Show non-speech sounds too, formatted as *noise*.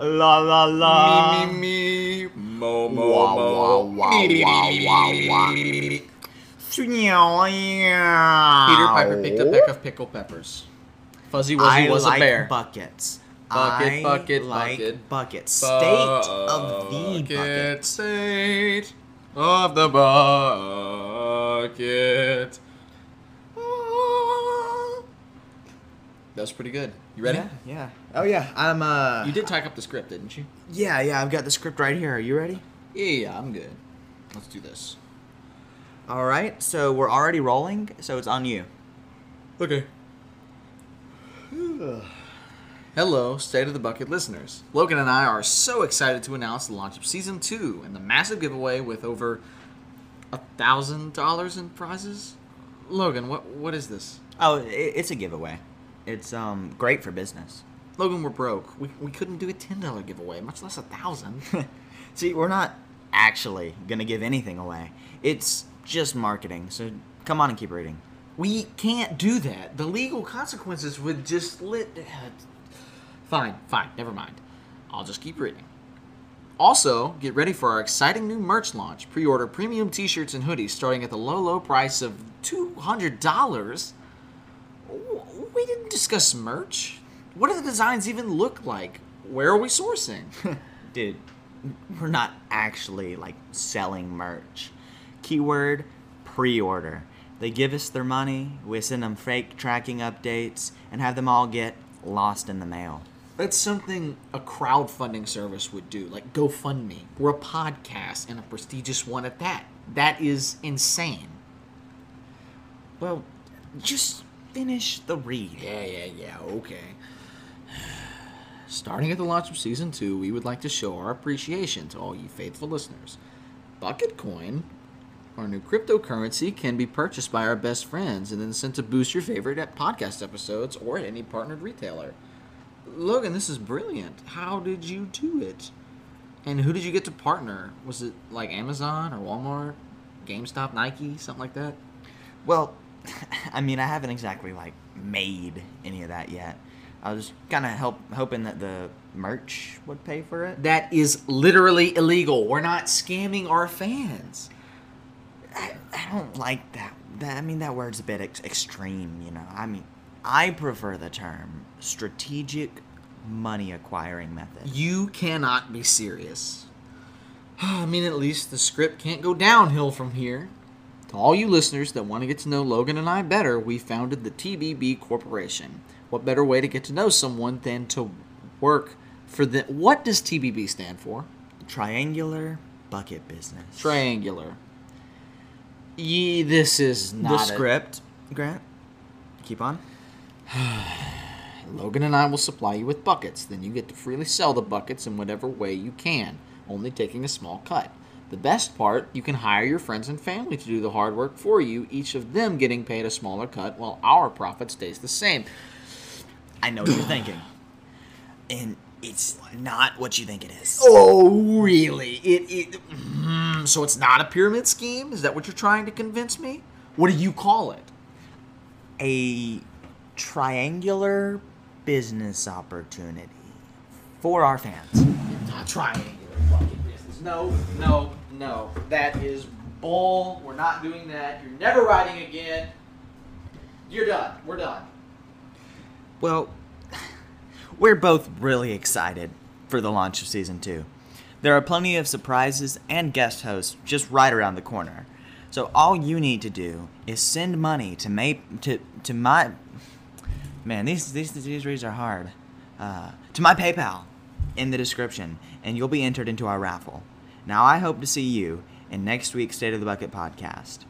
La la la. me, me, me. Mo, mo, Wah, mo. wah, wah, wah, wah, wah. Peter Piper picked a peck of pickled peppers. Fuzzy Wuzzy I was like a bear. buckets. Bucket, I bucket, like bucket. buckets. State of the Bucket, bucket. State of the bucket. That was pretty good. You ready? Yeah, yeah. Oh yeah, I'm uh. You did type up the script, didn't you? Yeah, yeah. I've got the script right here. Are you ready? Yeah, yeah, I'm good. Let's do this. All right. So we're already rolling. So it's on you. Okay. *sighs* Hello, State of the Bucket listeners. Logan and I are so excited to announce the launch of season two and the massive giveaway with over a thousand dollars in prizes. Logan, what what is this? Oh, i it's a giveaway. It's um great for business. Logan, we're broke. We, we couldn't do a ten dollar giveaway, much less a thousand. *laughs* See, we're not actually gonna give anything away. It's just marketing. So come on and keep reading. we can't do that. The legal consequences would just lit. Fine, fine, never mind. I'll just keep reading. Also, get ready for our exciting new merch launch. Pre-order premium T-shirts and hoodies starting at the low, low price of two hundred dollars. We didn't discuss merch. What do the designs even look like? Where are we sourcing? *laughs* Dude, we're not actually like selling merch. Keyword pre-order. They give us their money, we send them fake tracking updates, and have them all get lost in the mail. That's something a crowdfunding service would do, like GoFundMe. We're a podcast and a prestigious one at that. That is insane. Well, just finish the read. Yeah, yeah, yeah, okay. *sighs* Starting at the launch of season two, we would like to show our appreciation to all you faithful listeners. Bucket Coin, our new cryptocurrency, can be purchased by our best friends and then sent to boost your favorite at podcast episodes or at any partnered retailer. Logan, this is brilliant. How did you do it? And who did you get to partner? Was it like Amazon or Walmart, GameStop, Nike, something like that? Well, *laughs* I mean, I haven't exactly like made any of that yet. I was kind of help hoping that the merch would pay for it. That is literally illegal. We're not scamming our fans. I, I don't like that. that. I mean, that word's a bit ex- extreme, you know. I mean, I prefer the term strategic money acquiring method. You cannot be serious. *sighs* I mean, at least the script can't go downhill from here. To all you listeners that want to get to know Logan and I better, we founded the TBB Corporation. What better way to get to know someone than to work for the. What does TBB stand for? Triangular bucket business. Triangular. Ye, this is not the a- script, Grant. Keep on. *sighs* Logan and I will supply you with buckets. Then you get to freely sell the buckets in whatever way you can, only taking a small cut. The best part, you can hire your friends and family to do the hard work for you, each of them getting paid a smaller cut while our profit stays the same. I know what you're thinking, and it's not what you think it is. Oh, really? It, it mm, so it's not a pyramid scheme? Is that what you're trying to convince me? What do you call it? a triangular business opportunity for our fans. Not triangular fucking business. No, no, no. That is bull. We're not doing that. You're never riding again. You're done. We're done. Well, we're both really excited for the launch of season two. There are plenty of surprises and guest hosts just right around the corner. So all you need to do is send money to may to to my man. These these these reads are hard. Uh, to my PayPal in the description, and you'll be entered into our raffle. Now I hope to see you in next week's State of the Bucket podcast.